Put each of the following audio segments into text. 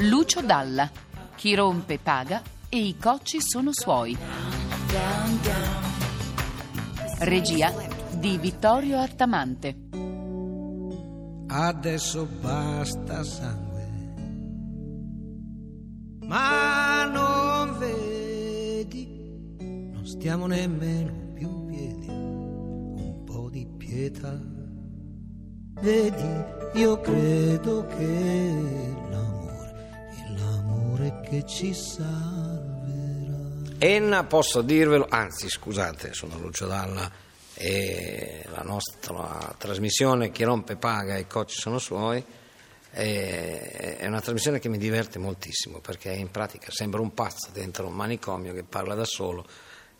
Lucio Dalla. Chi rompe paga e i cocci sono suoi. Regia di Vittorio Artamante. Adesso basta sangue, ma non vedi, non stiamo nemmeno più in piedi, un po' di pietà. Vedi, io credo che l'amore che ci salverà. Enna posso dirvelo, anzi scusate, sono Lucio Dalla e la nostra trasmissione Chi rompe paga e i cocci sono suoi è una trasmissione che mi diverte moltissimo perché in pratica sembra un pazzo dentro un manicomio che parla da solo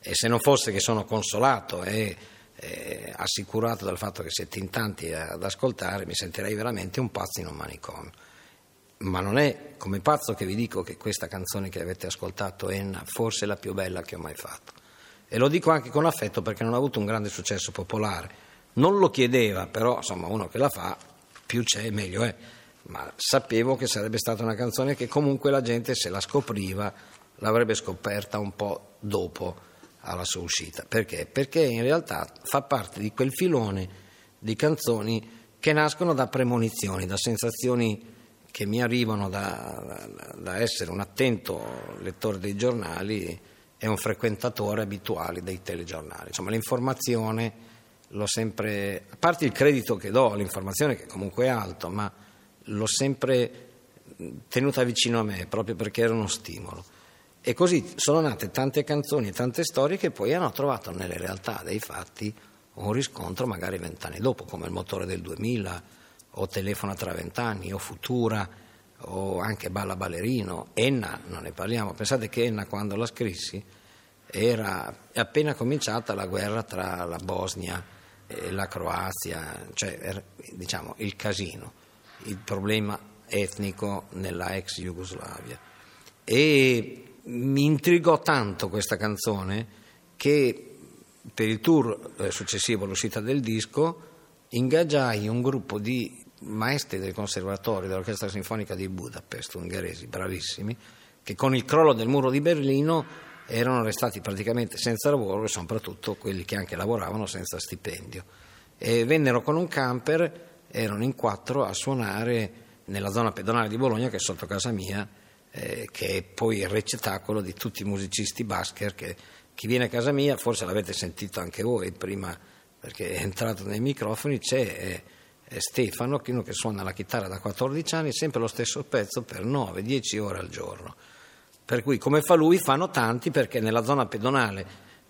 e se non fosse che sono consolato e assicurato dal fatto che siete in tanti ad ascoltare mi sentirei veramente un pazzo in un manicomio ma non è come pazzo che vi dico che questa canzone che avete ascoltato Enna forse è la più bella che ho mai fatto e lo dico anche con affetto perché non ha avuto un grande successo popolare. Non lo chiedeva, però insomma uno che la fa, più c'è meglio è. Ma sapevo che sarebbe stata una canzone che comunque la gente se la scopriva l'avrebbe scoperta un po' dopo alla sua uscita. Perché? Perché in realtà fa parte di quel filone di canzoni che nascono da premonizioni, da sensazioni che mi arrivano da, da, essere un attento lettore dei giornali è un frequentatore abituale dei telegiornali. Insomma, l'informazione l'ho sempre, a parte il credito che do all'informazione, che comunque è alto, ma l'ho sempre tenuta vicino a me proprio perché era uno stimolo. E così sono nate tante canzoni e tante storie che poi hanno trovato nelle realtà dei fatti un riscontro magari vent'anni dopo, come il motore del 2000, o Telefona tra vent'anni, o Futura o anche Balla Ballerino, Enna, non ne parliamo, pensate che Enna quando la scrissi era appena cominciata la guerra tra la Bosnia e la Croazia, cioè era, diciamo il casino, il problema etnico nella ex Jugoslavia. E mi intrigò tanto questa canzone che per il tour eh, successivo all'uscita del disco ingaggiai un gruppo di maestri del conservatorio dell'Orchestra Sinfonica di Budapest, ungheresi bravissimi, che con il crollo del muro di Berlino erano restati praticamente senza lavoro e soprattutto quelli che anche lavoravano senza stipendio. E vennero con un camper, erano in quattro a suonare nella zona pedonale di Bologna, che è sotto casa mia, eh, che è poi il recitacolo di tutti i musicisti basker che chi viene a casa mia, forse l'avete sentito anche voi prima perché è entrato nei microfoni, c'è... Eh, Stefano, che suona la chitarra da 14 anni, sempre lo stesso pezzo per 9-10 ore al giorno. Per cui, come fa lui, fanno tanti perché nella zona pedonale,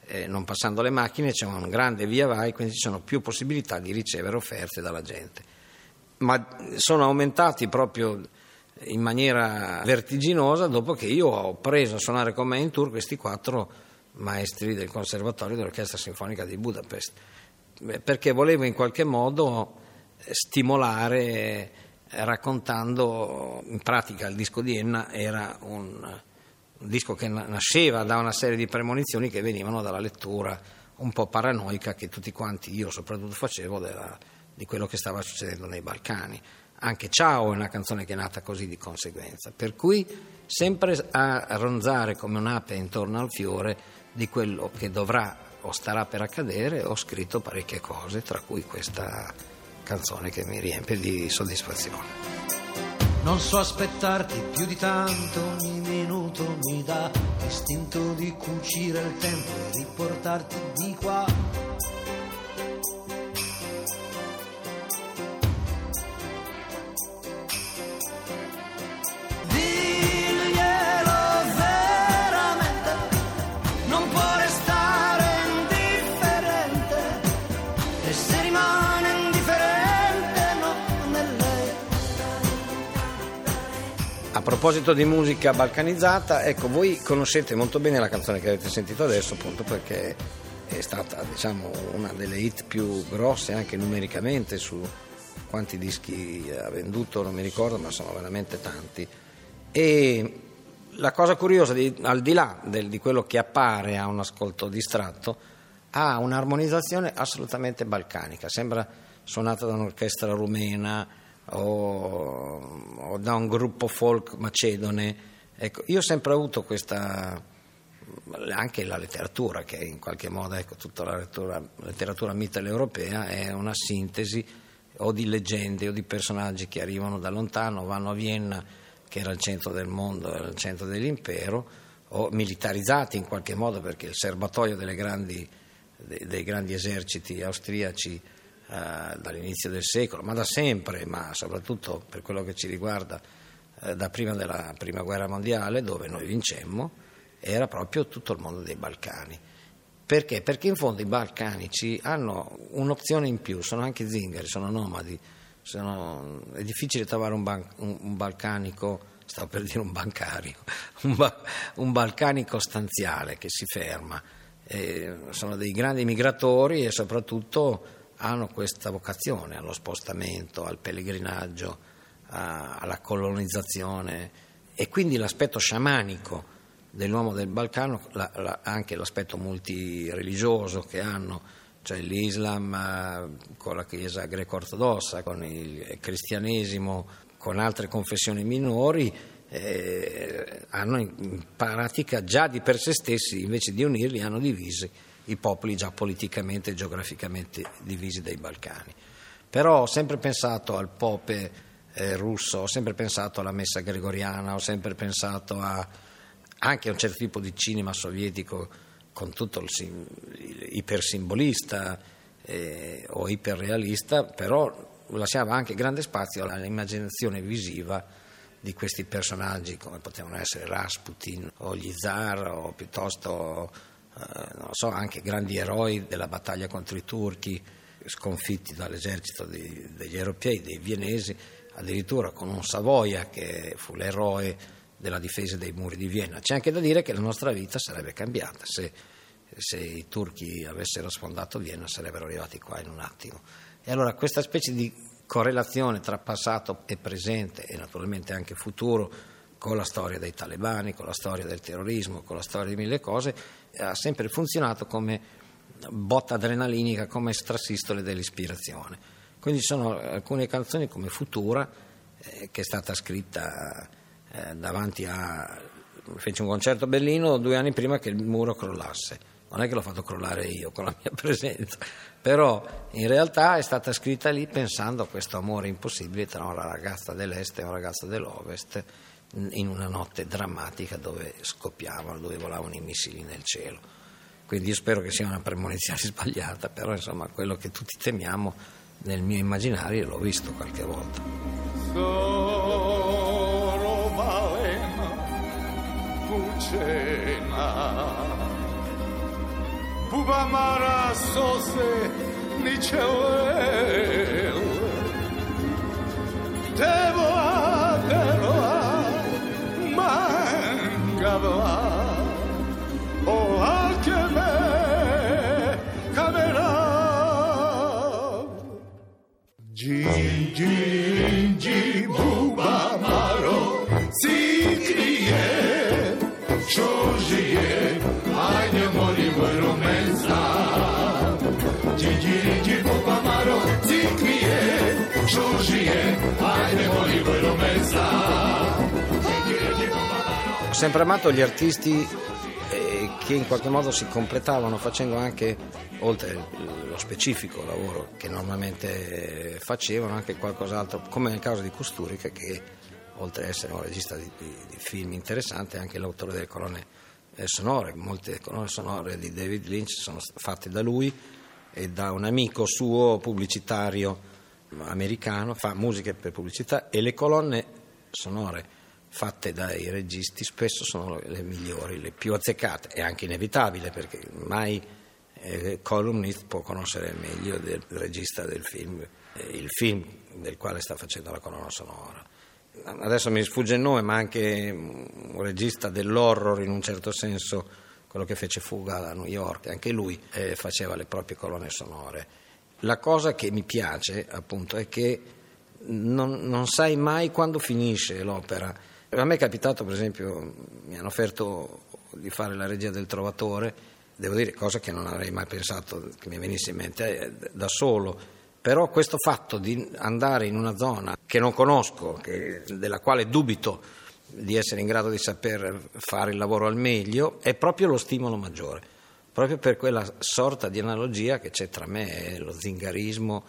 eh, non passando le macchine, c'è un grande via vai, quindi ci sono più possibilità di ricevere offerte dalla gente. Ma sono aumentati proprio in maniera vertiginosa dopo che io ho preso a suonare con me in tour questi quattro maestri del Conservatorio dell'Orchestra Sinfonica di Budapest, perché volevo in qualche modo stimolare eh, raccontando, in pratica il disco di Enna era un, un disco che nasceva da una serie di premonizioni che venivano dalla lettura un po' paranoica che tutti quanti, io soprattutto facevo della, di quello che stava succedendo nei Balcani. Anche Ciao è una canzone che è nata così di conseguenza, per cui sempre a ronzare come un'ape intorno al fiore di quello che dovrà o starà per accadere, ho scritto parecchie cose, tra cui questa canzone che mi riempie di soddisfazione. Non so aspettarti più di tanto, ogni minuto mi dà l'istinto di cucire il tempo e riportarti di qua. Proposito di musica balcanizzata, ecco, voi conoscete molto bene la canzone che avete sentito adesso, appunto perché è stata diciamo, una delle hit più grosse anche numericamente su quanti dischi ha venduto, non mi ricordo, ma sono veramente tanti. E la cosa curiosa, al di là del, di quello che appare a un ascolto distratto, ha un'armonizzazione assolutamente balcanica, sembra suonata da un'orchestra rumena o, o da un gruppo folk macedone. Ecco, io ho sempre avuto questa, anche la letteratura, che in qualche modo, ecco, tutta la letteratura, letteratura mitteleuropea è una sintesi o di leggende o di personaggi che arrivano da lontano, vanno a Vienna, che era il centro del mondo, era il centro dell'impero, o militarizzati in qualche modo perché il serbatoio grandi, dei grandi eserciti austriaci eh, dall'inizio del secolo, ma da sempre, ma soprattutto per quello che ci riguarda eh, da prima della prima guerra mondiale, dove noi vincemmo, era proprio tutto il mondo dei Balcani. Perché? Perché in fondo i balcanici hanno un'opzione in più, sono anche zingari, sono nomadi, sono, è difficile trovare un, ban, un, balcanico, stavo per dire un bancario, un, ba, un balcanico stanziale che si ferma. E sono dei grandi migratori e soprattutto hanno questa vocazione allo spostamento, al pellegrinaggio, a, alla colonizzazizione e quindi l'aspetto sciamanico dell'uomo del Balcano, la, la, anche l'aspetto multireligioso che hanno, cioè l'Islam eh, con la Chiesa greco-ortodossa, con il cristianesimo, con altre confessioni minori, eh, hanno in pratica già di per sé stessi, invece di unirli, hanno divisi i popoli già politicamente e geograficamente divisi dai Balcani. Però ho sempre pensato al pope eh, russo, ho sempre pensato alla messa gregoriana, ho sempre pensato a anche un certo tipo di cinema sovietico con tutto il, il ipersimbolista eh, o iperrealista, però lasciava anche grande spazio all'immaginazione visiva di questi personaggi come potevano essere Rasputin o gli zar o piuttosto non so, anche grandi eroi della battaglia contro i turchi sconfitti dall'esercito di, degli europei, dei vienesi, addirittura con un Savoia che fu l'eroe della difesa dei muri di Vienna. C'è anche da dire che la nostra vita sarebbe cambiata se, se i turchi avessero sfondato Vienna, sarebbero arrivati qua in un attimo. E allora questa specie di correlazione tra passato e presente e naturalmente anche futuro con la storia dei talebani, con la storia del terrorismo, con la storia di mille cose, ha sempre funzionato come botta adrenalinica, come strassistole dell'ispirazione. Quindi ci sono alcune canzoni come Futura, eh, che è stata scritta eh, davanti a... fece un concerto a Berlino due anni prima che il muro crollasse. Non è che l'ho fatto crollare io con la mia presenza, però in realtà è stata scritta lì pensando a questo amore impossibile tra una ragazza dell'est e un ragazzo dell'ovest in una notte drammatica dove scoppiavano, dove volavano i missili nel cielo. Quindi io spero che sia una premonizione sbagliata, però insomma quello che tutti temiamo nel mio immaginario l'ho visto qualche volta. So cena Buba mara sose ničevel Devoa, traveler sempre amato gli artisti eh, che in qualche modo si completavano facendo anche, oltre lo specifico lavoro che normalmente facevano, anche qualcos'altro, come nel caso di Costurica che oltre ad essere un regista di, di, di film interessante, è anche l'autore delle colonne eh, sonore. Molte colonne sonore di David Lynch sono fatte da lui e da un amico suo pubblicitario americano, fa musiche per pubblicità e le colonne sonore fatte dai registi spesso sono le migliori, le più azzeccate, è anche inevitabile perché mai eh, columnist può conoscere meglio del regista del film, eh, il film del quale sta facendo la colonna sonora adesso mi sfugge il nome, ma anche un regista dell'horror in un certo senso, quello che fece Fuga da New York, anche lui eh, faceva le proprie colonne sonore. La cosa che mi piace appunto è che non, non sai mai quando finisce l'opera. A me è capitato, per esempio, mi hanno offerto di fare la regia del Trovatore, devo dire cosa che non avrei mai pensato che mi venisse in mente eh, da solo. Però questo fatto di andare in una zona che non conosco, che, della quale dubito di essere in grado di saper fare il lavoro al meglio, è proprio lo stimolo maggiore, proprio per quella sorta di analogia che c'è tra me e lo zingarismo,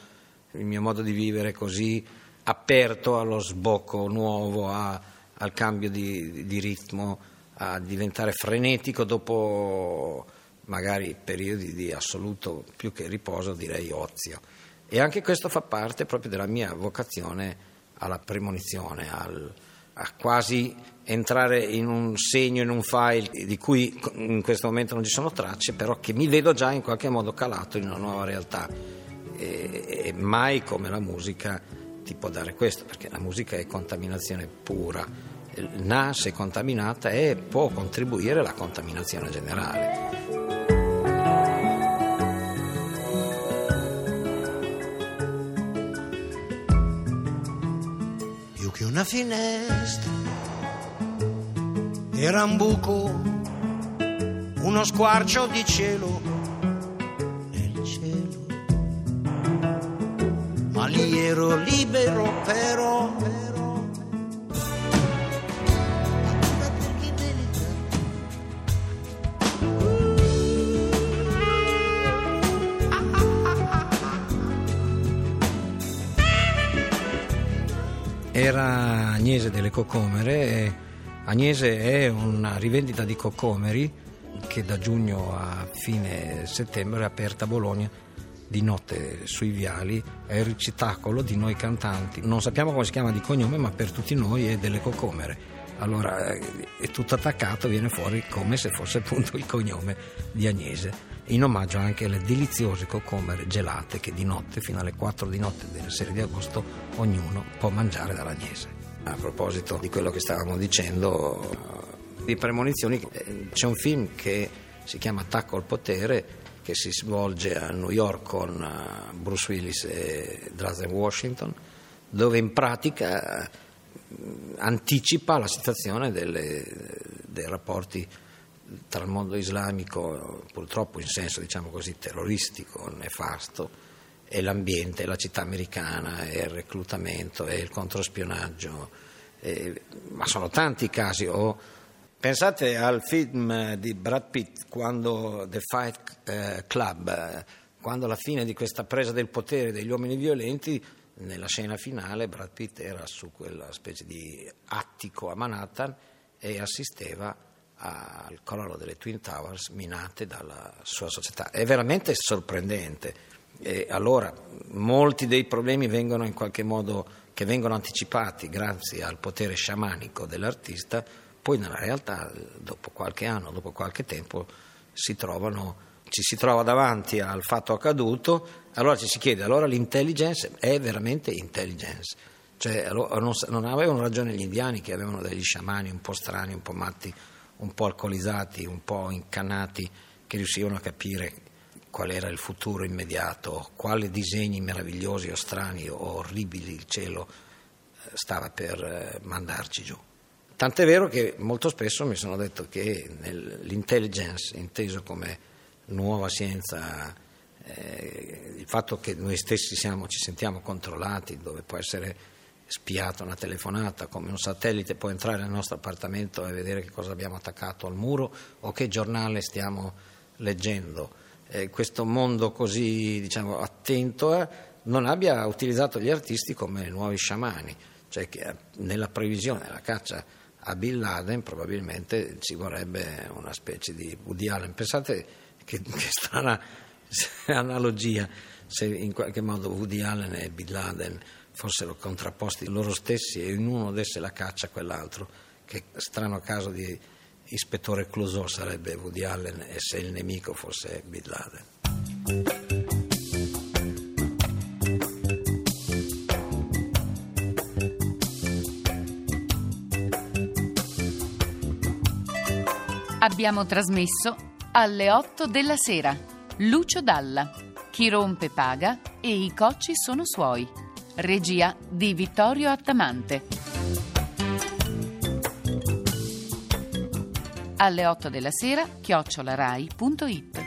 il mio modo di vivere così aperto allo sbocco nuovo, a, al cambio di, di ritmo, a diventare frenetico dopo magari periodi di assoluto più che riposo, direi ozio. E anche questo fa parte proprio della mia vocazione alla premonizione, al, a quasi entrare in un segno, in un file di cui in questo momento non ci sono tracce, però che mi vedo già in qualche modo calato in una nuova realtà. E, e mai come la musica ti può dare questo, perché la musica è contaminazione pura. Nasce contaminata e può contribuire alla contaminazione generale. una finestra, era un buco, uno squarcio di cielo Ma lì ero libero però era Agnese delle Cocomere. Agnese è una rivendita di cocomeri che da giugno a fine settembre è aperta a Bologna di notte sui viali, è il ricitacolo di noi cantanti. Non sappiamo come si chiama di cognome, ma per tutti noi è delle cocomere. Allora è tutto attaccato, viene fuori come se fosse appunto il cognome di Agnese in omaggio anche alle deliziose cocomere gelate che di notte, fino alle 4 di notte della serie di agosto, ognuno può mangiare dall'agnese. A proposito di quello che stavamo dicendo, di premonizioni, eh, c'è un film che si chiama Attacco al potere che si svolge a New York con eh, Bruce Willis e Drazen Washington, dove in pratica anticipa la situazione delle, dei rapporti tra il mondo islamico, purtroppo in senso diciamo così terroristico, nefasto, e l'ambiente, la città americana, e il reclutamento, e il controspionaggio, e, ma sono tanti i casi. O, pensate al film di Brad Pitt, quando The Fight eh, Club, quando alla fine di questa presa del potere degli uomini violenti, nella scena finale Brad Pitt era su quella specie di attico a Manhattan e assisteva al crollo delle Twin Towers minate dalla sua società. È veramente sorprendente. E allora molti dei problemi vengono in qualche modo che vengono anticipati grazie al potere sciamanico dell'artista, poi nella realtà dopo qualche anno, dopo qualche tempo si trovano, ci si trova davanti al fatto accaduto, allora ci si chiede, allora l'intelligence è veramente intelligence? Cioè, non, non avevano ragione gli indiani che avevano degli sciamani un po' strani, un po' matti, un po' alcolizzati, un po' incannati, che riuscivano a capire qual era il futuro immediato, quali disegni meravigliosi o strani o orribili il cielo eh, stava per eh, mandarci giù. Tant'è vero che molto spesso mi sono detto che l'intelligence, inteso come nuova scienza, eh, il fatto che noi stessi siamo, ci sentiamo controllati, dove può essere spiata una telefonata, come un satellite può entrare nel nostro appartamento e vedere che cosa abbiamo attaccato al muro o che giornale stiamo leggendo. Eh, questo mondo così diciamo, attento eh, non abbia utilizzato gli artisti come nuovi sciamani, cioè che eh, nella previsione della caccia a Bin Laden probabilmente ci vorrebbe una specie di Woody Allen. Pensate che, che strana analogia se in qualche modo Woody Allen e Bin Laden fossero contrapposti loro stessi e in uno desse la caccia a quell'altro. Che strano caso di ispettore Clouseau sarebbe Woody Allen e se il nemico fosse Bin Laden. Abbiamo trasmesso alle 8 della sera. Lucio Dalla. Chi rompe paga e i cocci sono suoi. Regia di Vittorio Attamante. Alle 8 della sera, chiocciolarai.it.